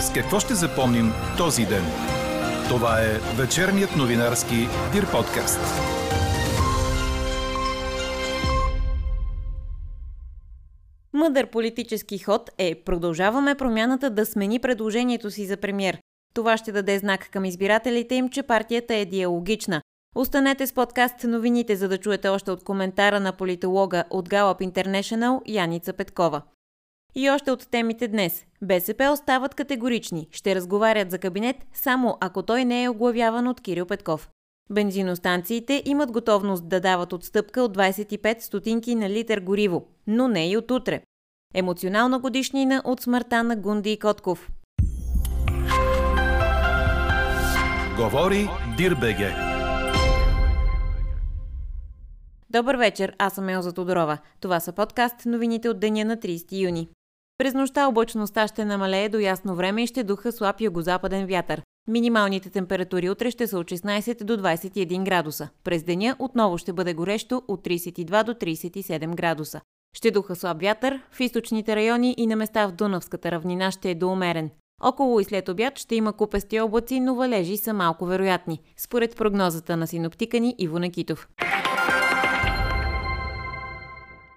С какво ще запомним този ден? Това е вечерният новинарски Дир подкаст. Мъдър политически ход е продължаваме промяната да смени предложението си за премьер. Това ще даде знак към избирателите им, че партията е диалогична. Останете с подкаст новините, за да чуете още от коментара на политолога от Gallup International Яница Петкова. И още от темите днес. БСП остават категорични. Ще разговарят за кабинет само ако той не е оглавяван от Кирил Петков. Бензиностанциите имат готовност да дават отстъпка от 25 стотинки на литър гориво, но не и от утре. Емоционална годишнина от смъртта на Гунди и Котков. Говори Дирбеге. Добър вечер, аз съм Елза Тодорова. Това са подкаст новините от деня на 30 юни. През нощта облачността ще намалее до ясно време и ще духа слаб югозападен вятър. Минималните температури утре ще са от 16 до 21 градуса. През деня отново ще бъде горещо от 32 до 37 градуса. Ще духа слаб вятър, в източните райони и на места в Дунавската равнина ще е доумерен. Около и след обяд ще има купести облаци, но валежи са малко вероятни, според прогнозата на синоптика ни Иво Накитов.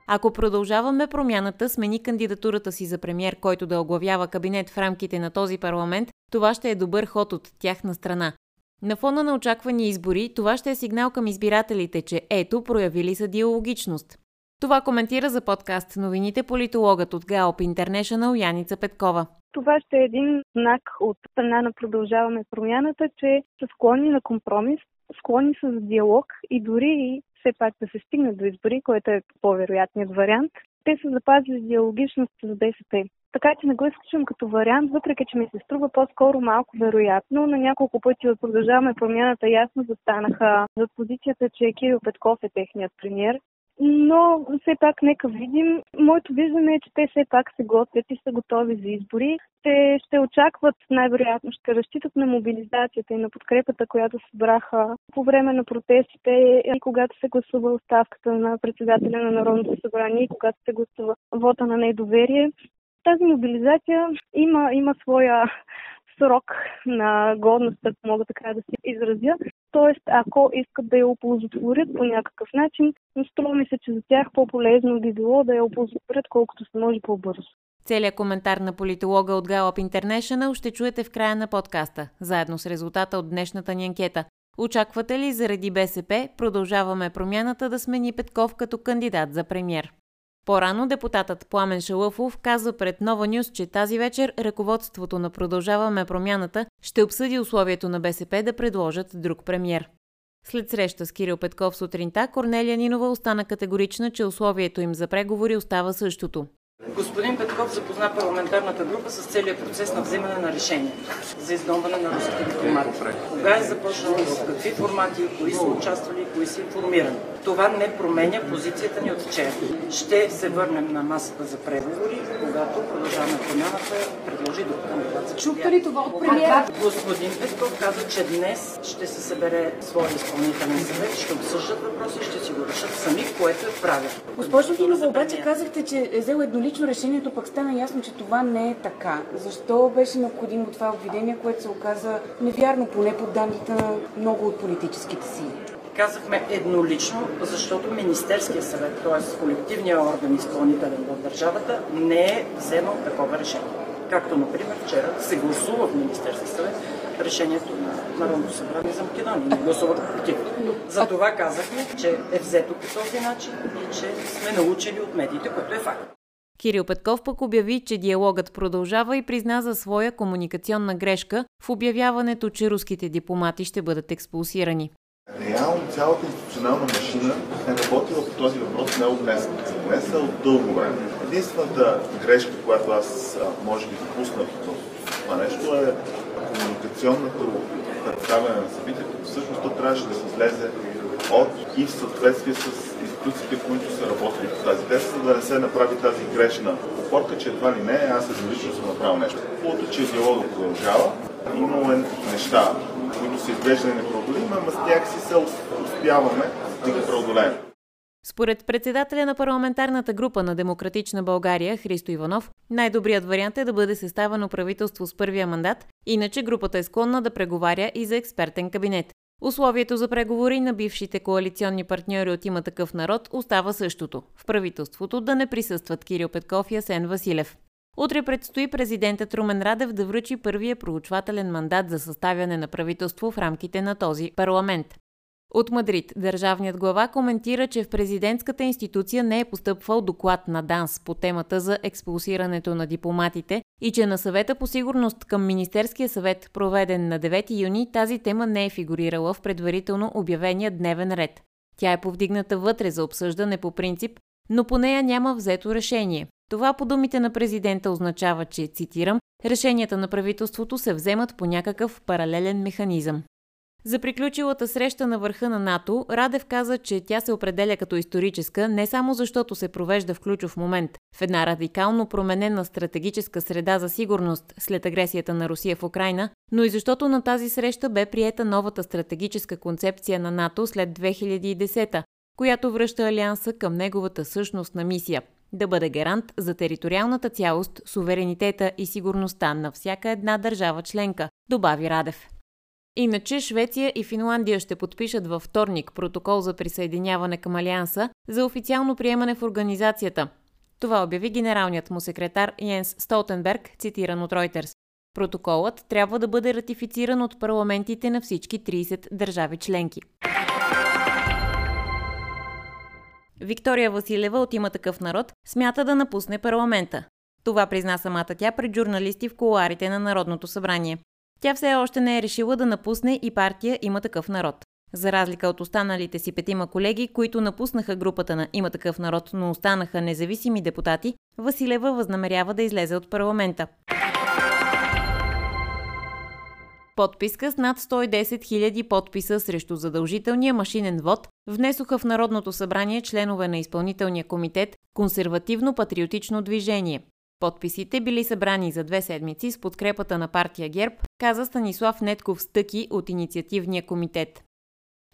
Ако продължаваме промяната, смени кандидатурата си за премьер, който да оглавява кабинет в рамките на този парламент, това ще е добър ход от тяхна страна. На фона на очаквани избори, това ще е сигнал към избирателите, че ето проявили са диалогичност. Това коментира за подкаст новините политологът от Галп International Яница Петкова. Това ще е един знак от страна на Продължаваме промяната, че са склонни на компромис, склонни са за диалог и дори и все пак да се стигне до избори, което е по-вероятният вариант, те са запазили диалогичност за БСП. Така че не го изключвам като вариант, въпреки че ми се струва по-скоро малко вероятно. На няколко пъти от продължаваме промяната ясно застанаха за позицията, че Кирил Петков е техният премьер. Но все пак нека видим. Моето виждане е, че те все пак се готвят и са готови за избори. Те ще очакват, най-вероятно ще разчитат на мобилизацията и на подкрепата, която събраха по време на протестите и когато се гласува оставката на председателя на Народното събрание и когато се гласува вота на недоверие. Тази мобилизация има, има своя срок на годност, ако мога така да се изразя. Тоест, ако искат да я оползотворят по някакъв начин, но струва ми се, че за тях по-полезно би било да я оползотворят колкото се може по-бързо. Целият коментар на политолога от Gallup International ще чуете в края на подкаста, заедно с резултата от днешната ни анкета. Очаквате ли заради БСП продължаваме промяната да смени Петков като кандидат за премьер? По-рано депутатът Пламен Шалъфов каза пред Нова Нюс, че тази вечер ръководството на Продължаваме промяната ще обсъди условието на БСП да предложат друг премьер. След среща с Кирил Петков сутринта, Корнелия Нинова остана категорична, че условието им за преговори остава същото. Господин Петков запозна парламентарната група с целият процес на вземане на решение за издомване на руските дипломати. Кога е започнало, в какви формати, кои са участвали, кои са информирани. Това не променя позицията ни от вчера. Ще се върнем на масата за преговори, когато продължаваме промяната предложи друг кандидат за Чухте ли това от премиера? Господин Петков каза, че днес ще се събере своя изпълнителен съвет, ще обсъждат въпроси, ще си го решат сами, което е правилно. Госпожо Нинова, обаче казахте, че е взел еднолично решението, пък стана ясно, че това не е така. Защо беше необходимо това обвинение, което се оказа невярно, поне по данните на много от политическите сили? Казахме еднолично, защото Министерския съвет, т.е. колективният орган изпълнителен в държавата, не е вземал такова решение. Както, например, вчера се гласува в Министерския съвет решението на Народното събрание за Македония. Не гласуват против. За това казахме, че е взето по този начин и че сме научили от медиите, което е факт. Кирил Петков пък обяви, че диалогът продължава и призна за своя комуникационна грешка в обявяването, че руските дипломати ще бъдат експулсирани. Реално цялата институционална машина е работила по този въпрос не от днес, а от дълго време. Единствената грешка, която аз може би допуснах в това нещо е комуникационното представяне на събитието. Всъщност то трябваше да се излезе от и в съответствие с институциите, които са работили по тази теза, за да не се направи тази грешна опорка, че едва ли не, аз еднолично съм направил нещо. Хубавото, че диалога продължава. Имало е неща, които са изглеждали непреодолими, ама с тях си се успяваме да ги преодолеем. Според председателя на парламентарната група на Демократична България Христо Иванов, най-добрият вариант е да бъде съставено правителство с първия мандат, иначе групата е склонна да преговаря и за експертен кабинет. Условието за преговори на бившите коалиционни партньори от има такъв народ остава същото – в правителството да не присъстват Кирил Петков и Асен Василев. Утре предстои президентът Румен Радев да връчи първия проучвателен мандат за съставяне на правителство в рамките на този парламент. От Мадрид държавният глава коментира, че в президентската институция не е постъпвал доклад на ДАНС по темата за експулсирането на дипломатите и че на съвета по сигурност към Министерския съвет, проведен на 9 юни, тази тема не е фигурирала в предварително обявения дневен ред. Тя е повдигната вътре за обсъждане по принцип, но по нея няма взето решение. Това по думите на президента означава, че, цитирам, решенията на правителството се вземат по някакъв паралелен механизъм. За приключилата среща на върха на НАТО, Радев каза, че тя се определя като историческа не само защото се провежда в ключов момент, в една радикално променена стратегическа среда за сигурност след агресията на Русия в Украина, но и защото на тази среща бе приета новата стратегическа концепция на НАТО след 2010 която връща Алианса към неговата същност на мисия – да бъде гарант за териториалната цялост, суверенитета и сигурността на всяка една държава членка, добави Радев. Иначе Швеция и Финландия ще подпишат във вторник протокол за присъединяване към Алианса за официално приемане в организацията. Това обяви генералният му секретар Йенс Столтенберг, цитиран от Reuters. Протоколът трябва да бъде ратифициран от парламентите на всички 30 държави членки. Виктория Василева от има такъв народ смята да напусне парламента. Това призна самата тя пред журналисти в коларите на Народното събрание. Тя все още не е решила да напусне и партия има такъв народ. За разлика от останалите си петима колеги, които напуснаха групата на Има такъв народ, но останаха независими депутати, Василева възнамерява да излезе от парламента. Подписка с над 110 000 подписа срещу задължителния машинен вод внесоха в Народното събрание членове на изпълнителния комитет Консервативно-патриотично движение. Подписите били събрани за две седмици с подкрепата на партия ГЕРБ, каза Станислав Нетков Стъки от инициативния комитет.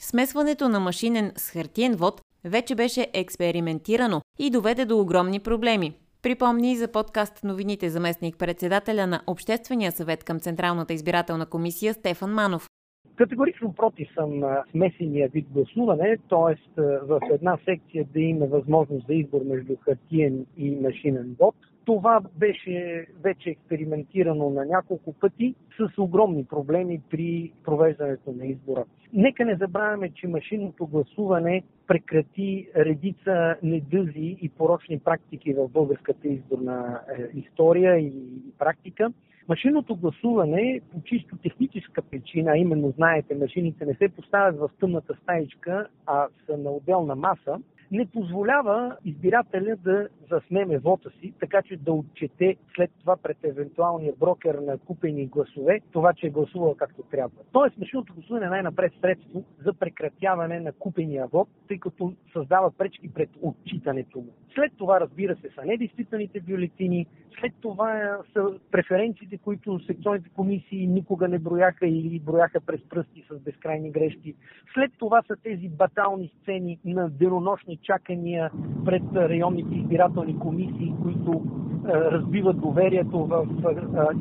Смесването на машинен с хартиен вод вече беше експериментирано и доведе до огромни проблеми. Припомни за подкаст новините заместник председателя на Обществения съвет към Централната избирателна комисия Стефан Манов. Категорично против съм на смесения вид гласуване, т.е. в една секция да има възможност за избор между хартиен и машинен вод. Това беше вече експериментирано на няколко пъти с огромни проблеми при провеждането на избора. Нека не забравяме, че машинното гласуване прекрати редица недъзи и порочни практики в българската изборна е, история и практика. Машинното гласуване по чисто техническа причина, именно знаете, машините не се поставят в тъмната стаичка, а са на отделна маса, не позволява избирателя да заснеме вота си, така че да отчете след това пред евентуалния брокер на купени гласове това, че е гласувал както трябва. Тоест, машинното гласуване е най-напред средство за прекратяване на купения вод, тъй като създава пречки пред отчитането му. След това, разбира се, са недействителните бюлетини, след това са преференциите, които секционните комисии никога не брояха или брояха през пръсти с безкрайни грешки. След това са тези батални сцени на денонощни чакания пред районните избирателни комисии, които разбиват доверието в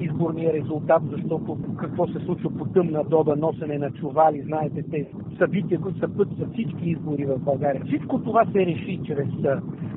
изборния резултат, защото какво се случва по тъмна доба, носене на чували, знаете тези събития, които са път за всички избори в България. Всичко това се реши чрез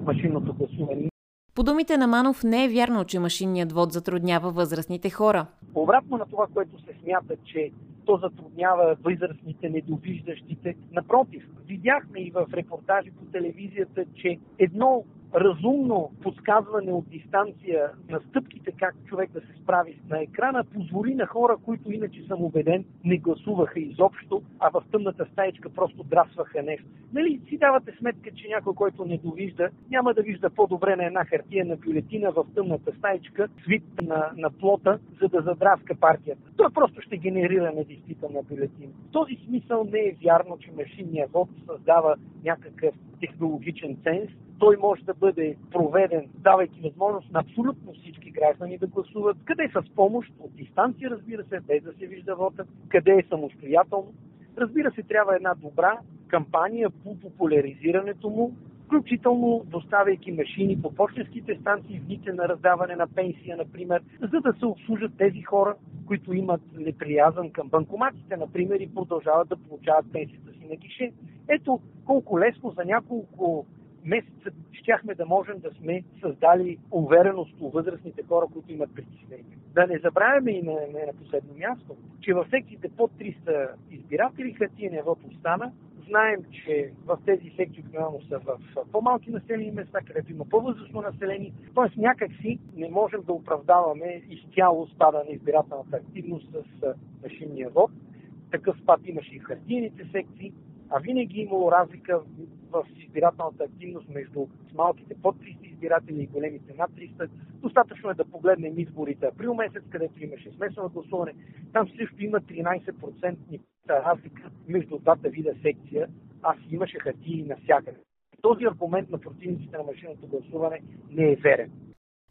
машинното гласуване. По думите на Манов не е вярно, че машинният вод затруднява възрастните хора. Обратно на това, което се смята, че то затруднява възрастните, недовиждащите. Напротив, видяхме и в репортажи по телевизията, че едно разумно подсказване от дистанция на стъпките как човек да се справи на екрана, позволи на хора, които иначе съм убеден не гласуваха изобщо, а в тъмната стаечка просто драсваха нещо. Нали си давате сметка, че някой, който не довижда, няма да вижда по-добре на една хартия на бюлетина в тъмната стаечка, свит на, на плота, за да задраска партията. Той просто ще генерира недействителна бюлетина. В този смисъл не е вярно, че машинният вод създава някакъв технологичен ценз, той може да бъде проведен, давайки възможност на абсолютно всички граждани да гласуват, къде с помощ, от дистанция, разбира се, без да се вижда вота, къде е самостоятелно. Разбира се, трябва една добра кампания по популяризирането му, включително доставяйки машини по почтенските станции в дните на раздаване на пенсия, например, за да се обслужат тези хора, които имат неприязан към банкоматите, например, и продължават да получават пенсията. си на гише. Ето колко лесно за няколко месеца щяхме да можем да сме създали увереност у възрастните хора, които имат притеснения. Да не забравяме и на, не на последно място, че в секциите под 300 избиратели хартиен вод остана. Знаем, че в тези секции обикновено са в по-малки населени места, където има по-възрастно население. Тоест някакси не можем да оправдаваме изцяло спада на избирателната активност с машинния вод. Такъв спад имаше и в хартиените секции а винаги е имало разлика в избирателната активност между малките под 300 избиратели и големите над 300. Достатъчно е да погледнем изборите април месец, където имаше смесено гласуване. Там също има 13% разлика между двата вида секция, а си имаше хартии навсякъде. Този аргумент на противниците на машинното гласуване не е верен.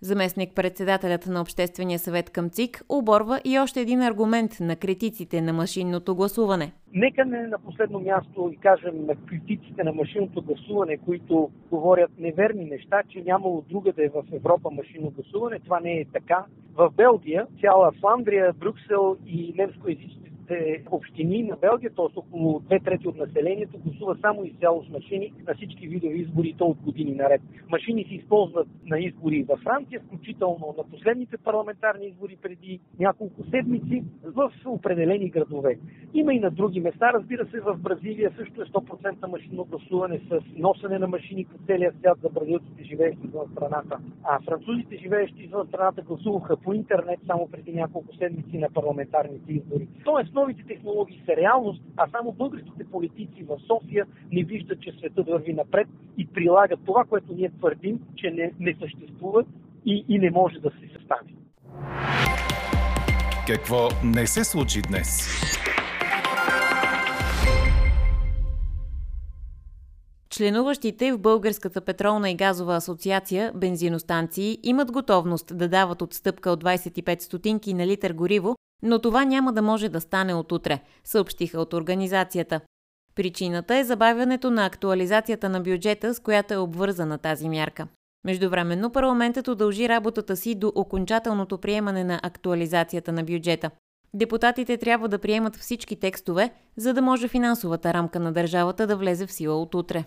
Заместник-председателят на Обществения съвет към ЦИК оборва и още един аргумент на критиците на машинното гласуване. Нека не на последно място и кажем на критиците на машинното гласуване, които говорят неверни неща, че нямало друга да е в Европа машинно гласуване. Това не е така. В Белгия, цяла Фландрия, Брюксел и немскоязичните големите общини на Белгия, т.е. около две трети от населението, гласува само изцяло с машини на всички видове избори, то от години наред. Машини се използват на избори във Франция, включително на последните парламентарни избори преди няколко седмици в определени градове. Има и на други места, разбира се, в Бразилия също е 100% машинно гласуване с носене на машини по целия свят за бразилците, живеещи извън страната. А французите, живеещи извън страната, гласуваха по интернет само преди няколко седмици на парламентарните избори. Тоест, новите технологии са реалност, а само българските политици в София не виждат, че светът върви напред и прилагат това, което ние твърдим, че не, не съществува и, и не може да се състави. Какво не се случи днес? Членуващите в Българската петролна и газова асоциация бензиностанции имат готовност да дават отстъпка от 25 стотинки на литър гориво но това няма да може да стане от утре, съобщиха от организацията. Причината е забавянето на актуализацията на бюджета, с която е обвързана тази мярка. Междувременно парламентът удължи работата си до окончателното приемане на актуализацията на бюджета. Депутатите трябва да приемат всички текстове, за да може финансовата рамка на държавата да влезе в сила от утре.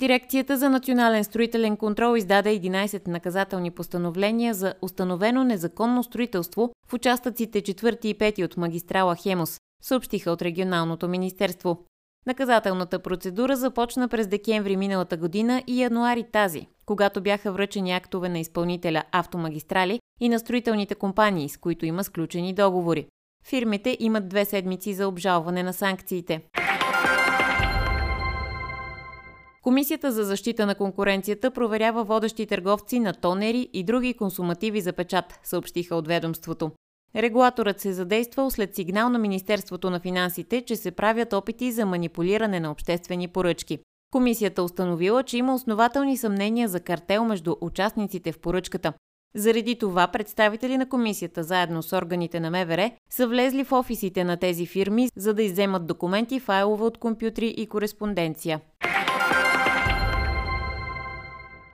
Дирекцията за национален строителен контрол издаде 11 наказателни постановления за установено незаконно строителство в участъците 4 и 5 от магистрала Хемос, съобщиха от регионалното министерство. Наказателната процедура започна през декември миналата година и януари тази, когато бяха връчени актове на изпълнителя автомагистрали и на строителните компании, с които има сключени договори. Фирмите имат две седмици за обжалване на санкциите. Комисията за защита на конкуренцията проверява водещи търговци на тонери и други консумативи за печат, съобщиха от ведомството. Регулаторът се задействал след сигнал на Министерството на финансите, че се правят опити за манипулиране на обществени поръчки. Комисията установила, че има основателни съмнения за картел между участниците в поръчката. Заради това представители на комисията заедно с органите на МВР са влезли в офисите на тези фирми, за да изземат документи, файлове от компютри и кореспонденция.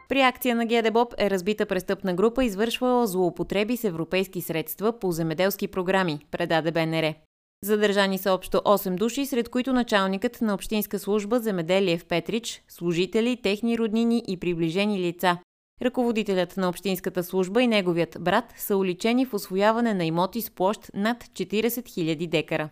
При акция на ГДБОП е разбита престъпна група, извършвала злоупотреби с европейски средства по земеделски програми, предаде БНР. Задържани са общо 8 души, сред които началникът на Общинска служба Земеделие в Петрич, служители, техни роднини и приближени лица. Ръководителят на Общинската служба и неговият брат са уличени в освояване на имоти с площ над 40 000 декара.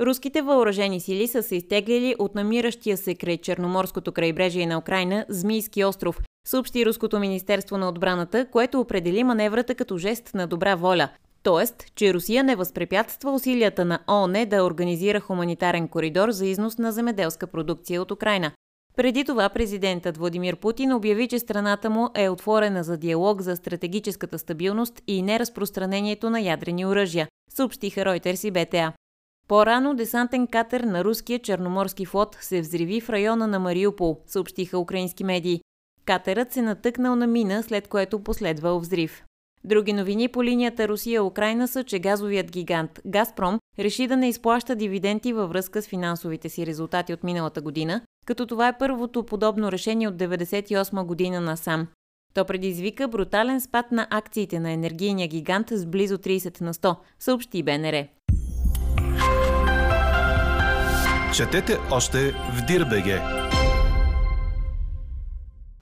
Руските въоръжени сили са се изтеглили от намиращия се край Черноморското крайбрежие на Украина Змийски остров, съобщи Руското министерство на отбраната, което определи маневрата като жест на добра воля. Тоест, че Русия не възпрепятства усилията на ООН да организира хуманитарен коридор за износ на земеделска продукция от Украина. Преди това президентът Владимир Путин обяви, че страната му е отворена за диалог за стратегическата стабилност и неразпространението на ядрени оръжия, съобщиха Reuters и БТА. По-рано десантен катер на руския черноморски флот се взриви в района на Мариупол, съобщиха украински медии. Катерът се натъкнал на мина, след което последвал взрив. Други новини по линията Русия-Украина са, че газовият гигант Газпром реши да не изплаща дивиденти във връзка с финансовите си резултати от миналата година, като това е първото подобно решение от 1998 година насам. То предизвика брутален спад на акциите на енергийния гигант с близо 30 на 100, съобщи БНР. Четете още в Дирбеге.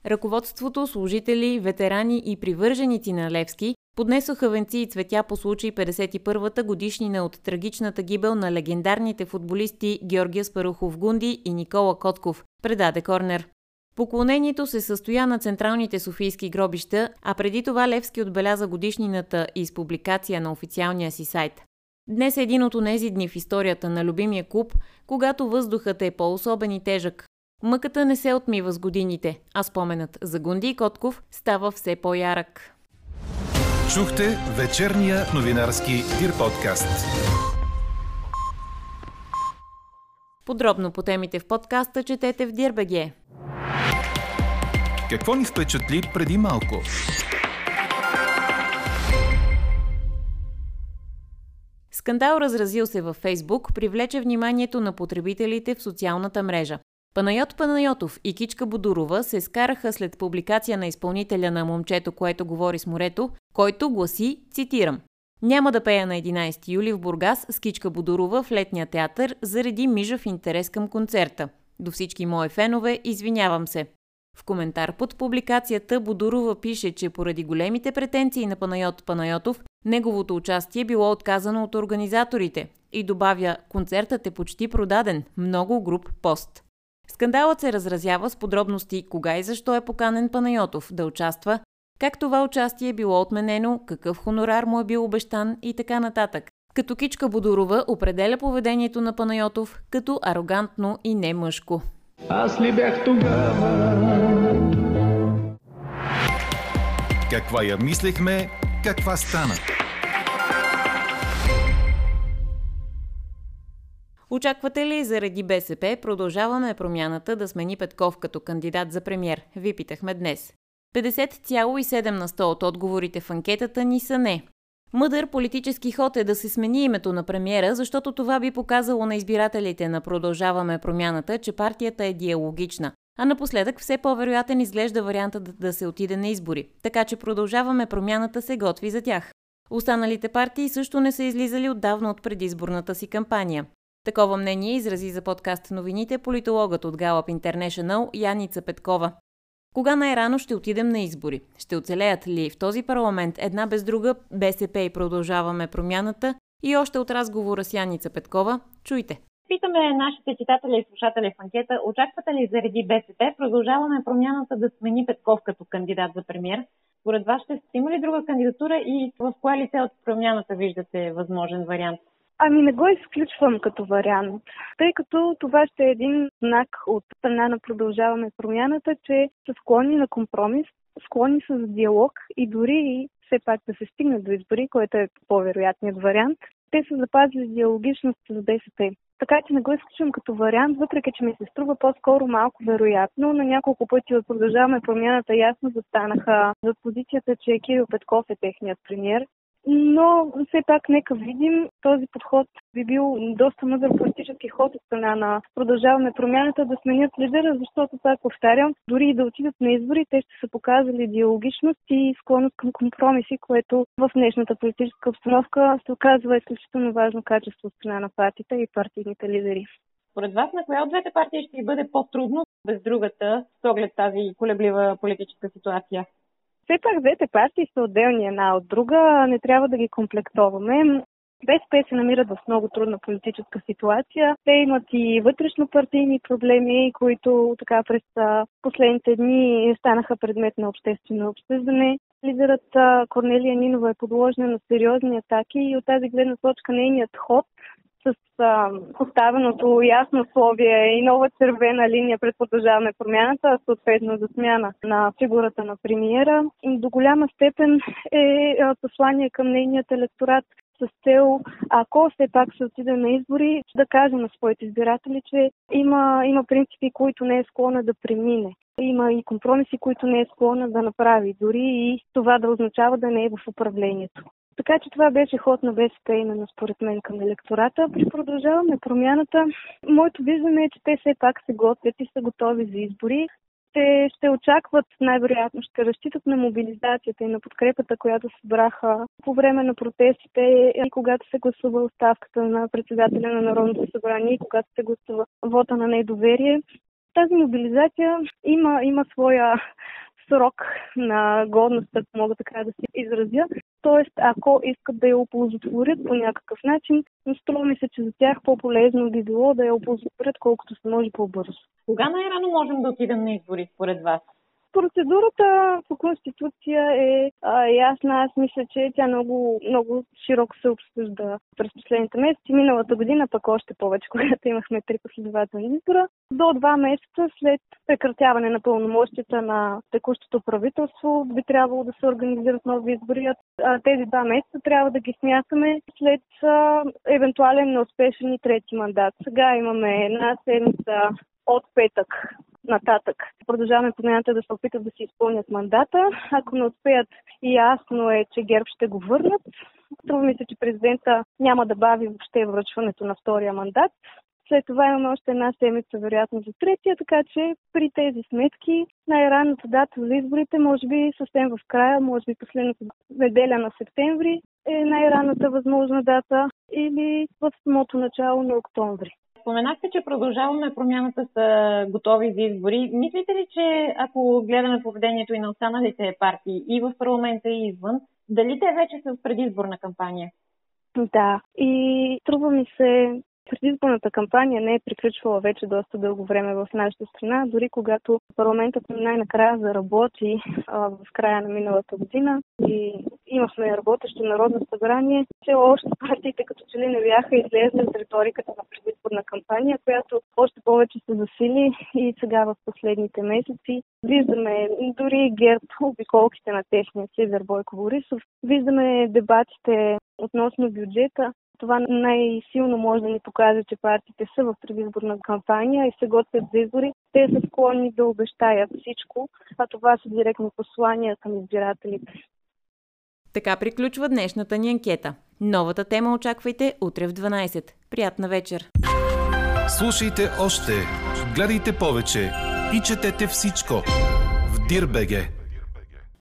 Ръководството, служители, ветерани и привърженици на Левски поднесоха венци и цветя по случай 51-та годишнина от трагичната гибел на легендарните футболисти Георгия Спарухов Гунди и Никола Котков, предаде Корнер. Поклонението се състоя на централните софийски гробища, а преди това Левски отбеляза годишнината и с публикация на официалния си сайт. Днес е един от онези дни в историята на любимия клуб, когато въздухът е по-особен и тежък. Мъката не се отмива с годините, а споменът за Гунди и Котков става все по-ярък. Чухте вечерния новинарски Дир подкаст. Подробно по темите в подкаста четете в Дирбеге. Какво ни впечатли преди малко? Скандал разразил се във Фейсбук привлече вниманието на потребителите в социалната мрежа. Панайот Панайотов и Кичка Бодурова се скараха след публикация на изпълнителя на момчето, което говори с морето, който гласи, цитирам, няма да пея на 11 юли в Бургас с Кичка Бодурова в летния театър заради мижав интерес към концерта. До всички мои фенове, извинявам се. В коментар под публикацията Бодурова пише, че поради големите претенции на Панайот Панайотов, неговото участие било отказано от организаторите и добавя концертът е почти продаден, много груп пост. Скандалът се разразява с подробности кога и защо е поканен Панайотов да участва, как това участие е било отменено, какъв хонорар му е бил обещан и така нататък. Като Кичка Бодурова определя поведението на Панайотов като арогантно и не мъжко. Аз ли бях тогава? Каква я мислехме, каква стана? Очаквате ли заради БСП продължаваме промяната да смени Петков като кандидат за премьер? Ви питахме днес. 50,7 на 100 от отговорите в анкетата ни са не. Мъдър политически ход е да се смени името на премиера, защото това би показало на избирателите на Продължаваме промяната, че партията е диалогична. А напоследък все по-вероятен изглежда варианта да, се отиде на избори, така че Продължаваме промяната се готви за тях. Останалите партии също не са излизали отдавна от предизборната си кампания. Такова мнение изрази за подкаст новините политологът от Gallup International Яница Петкова. Кога най-рано ще отидем на избори? Ще оцелеят ли в този парламент една без друга БСП и продължаваме промяната? И още от разговора с Яница Петкова, чуйте. Питаме нашите читатели и слушатели в анкета, очаквате ли заради БСП продължаваме промяната да смени Петков като кандидат за премьер? Според вас ще има ли друга кандидатура и в кое лице от промяната виждате възможен вариант? Ами не го изключвам като вариант, тъй като това ще е един знак от страна на продължаваме промяната, че са склонни на компромис, склонни са за диалог и дори и все пак да се стигнат до избори, което е по-вероятният вариант, те са запазили диалогичност с БСП. Така че не го изключвам като вариант, въпреки че ми се струва по-скоро малко вероятно. На няколко пъти от продължаваме промяната ясно застанаха за позицията, че Кирил Петков е техният премьер но все пак нека видим. Този подход би бил доста мъдър политически ход от страна на продължаваме промяната да сменят лидера, защото, пак повтарям, дори и да отидат на избори, те ще са показали диалогичност и склонност към компромиси, което в днешната политическа обстановка се оказва изключително важно качество от страна на партията и партийните лидери. Според вас на коя от двете партии ще бъде по-трудно без другата с оглед тази колеблива политическа ситуация? Все пак двете партии са отделни една от друга, не трябва да ги комплектоваме. БСП се намират в много трудна политическа ситуация. Те имат и вътрешно партийни проблеми, които така през последните дни станаха предмет на обществено обсъждане. Лидерът Корнелия Нинова е подложена на сериозни атаки и от тази гледна точка нейният ход с а, поставеното ясно условие и нова червена линия пред продължаване промяната, съответно за смяна на фигурата на премиера. До голяма степен е послание към нейният електорат. с цел, ако все пак се отиде на избори, да каже на своите избиратели, че има, има принципи, които не е склонна да премине. Има и компромиси, които не е склонна да направи, дори и това да означава да не е в управлението. Така че това беше ход на БСП именно според мен към електората. При продължаваме промяната. Моето виждане е, че те все пак се готвят и са готови за избори. Те ще очакват, най-вероятно ще разчитат на мобилизацията и на подкрепата, която събраха по време на протестите и когато се гласува оставката на председателя на Народното събрание и когато се гласува вота на недоверие. Тази мобилизация има, има своя срок на годност, ако мога така да се изразя. Тоест, ако искат да я оползотворят по някакъв начин, струва ми се, че за тях по-полезно би било да я оползотворят колкото се може по-бързо. Кога най-рано можем да отидем на избори според вас? Процедурата по Конституция е а, ясна. Аз мисля, че тя много, много широко се обсъжда през последните месеци. Миналата година пък още повече, когато имахме три последователни избора. До два месеца след прекратяване на пълномощията на текущото правителство би трябвало да се организират нови избори. А, тези два месеца трябва да ги смятаме след а, евентуален неуспешен и трети мандат. Сега имаме една седмица от петък нататък. Продължаваме промяната да се опитат да си изпълнят мандата. Ако не успеят, ясно е, че ГЕРБ ще го върнат. Струва ми се, че президента няма да бави въобще връчването на втория мандат. След това имаме още една седмица, вероятно, за третия, така че при тези сметки най-ранната дата за изборите, може би съвсем в края, може би последната неделя на септември е най-ранната възможна дата или в самото начало на октомври. Споменахте, че продължаваме промяната са готови за избори. Мислите ли, че ако гледаме поведението и на останалите партии и в парламента и извън, дали те вече са в предизборна кампания? Да, и трудно ми се Предизборната кампания не е приключвала вече доста дълго време в нашата страна, дори когато парламентът най-накрая заработи а, в края на миналата година. И имахме работещо народно събрание, все още партиите като че ли не бяха излезли от риториката на предизборна кампания, която още повече се засили и сега в последните месеци. Виждаме дори ГЕРБ обиколките на техния лидер Бойко Борисов, виждаме дебатите относно бюджета, това най-силно може да ни покаже, че партиите са в предизборна кампания и се готвят за избори. Те са склонни да обещаят всичко, а това са директни послания към избирателите. Така приключва днешната ни анкета. Новата тема очаквайте утре в 12. Приятна вечер! Слушайте още, гледайте повече и четете всичко в Дирбеге.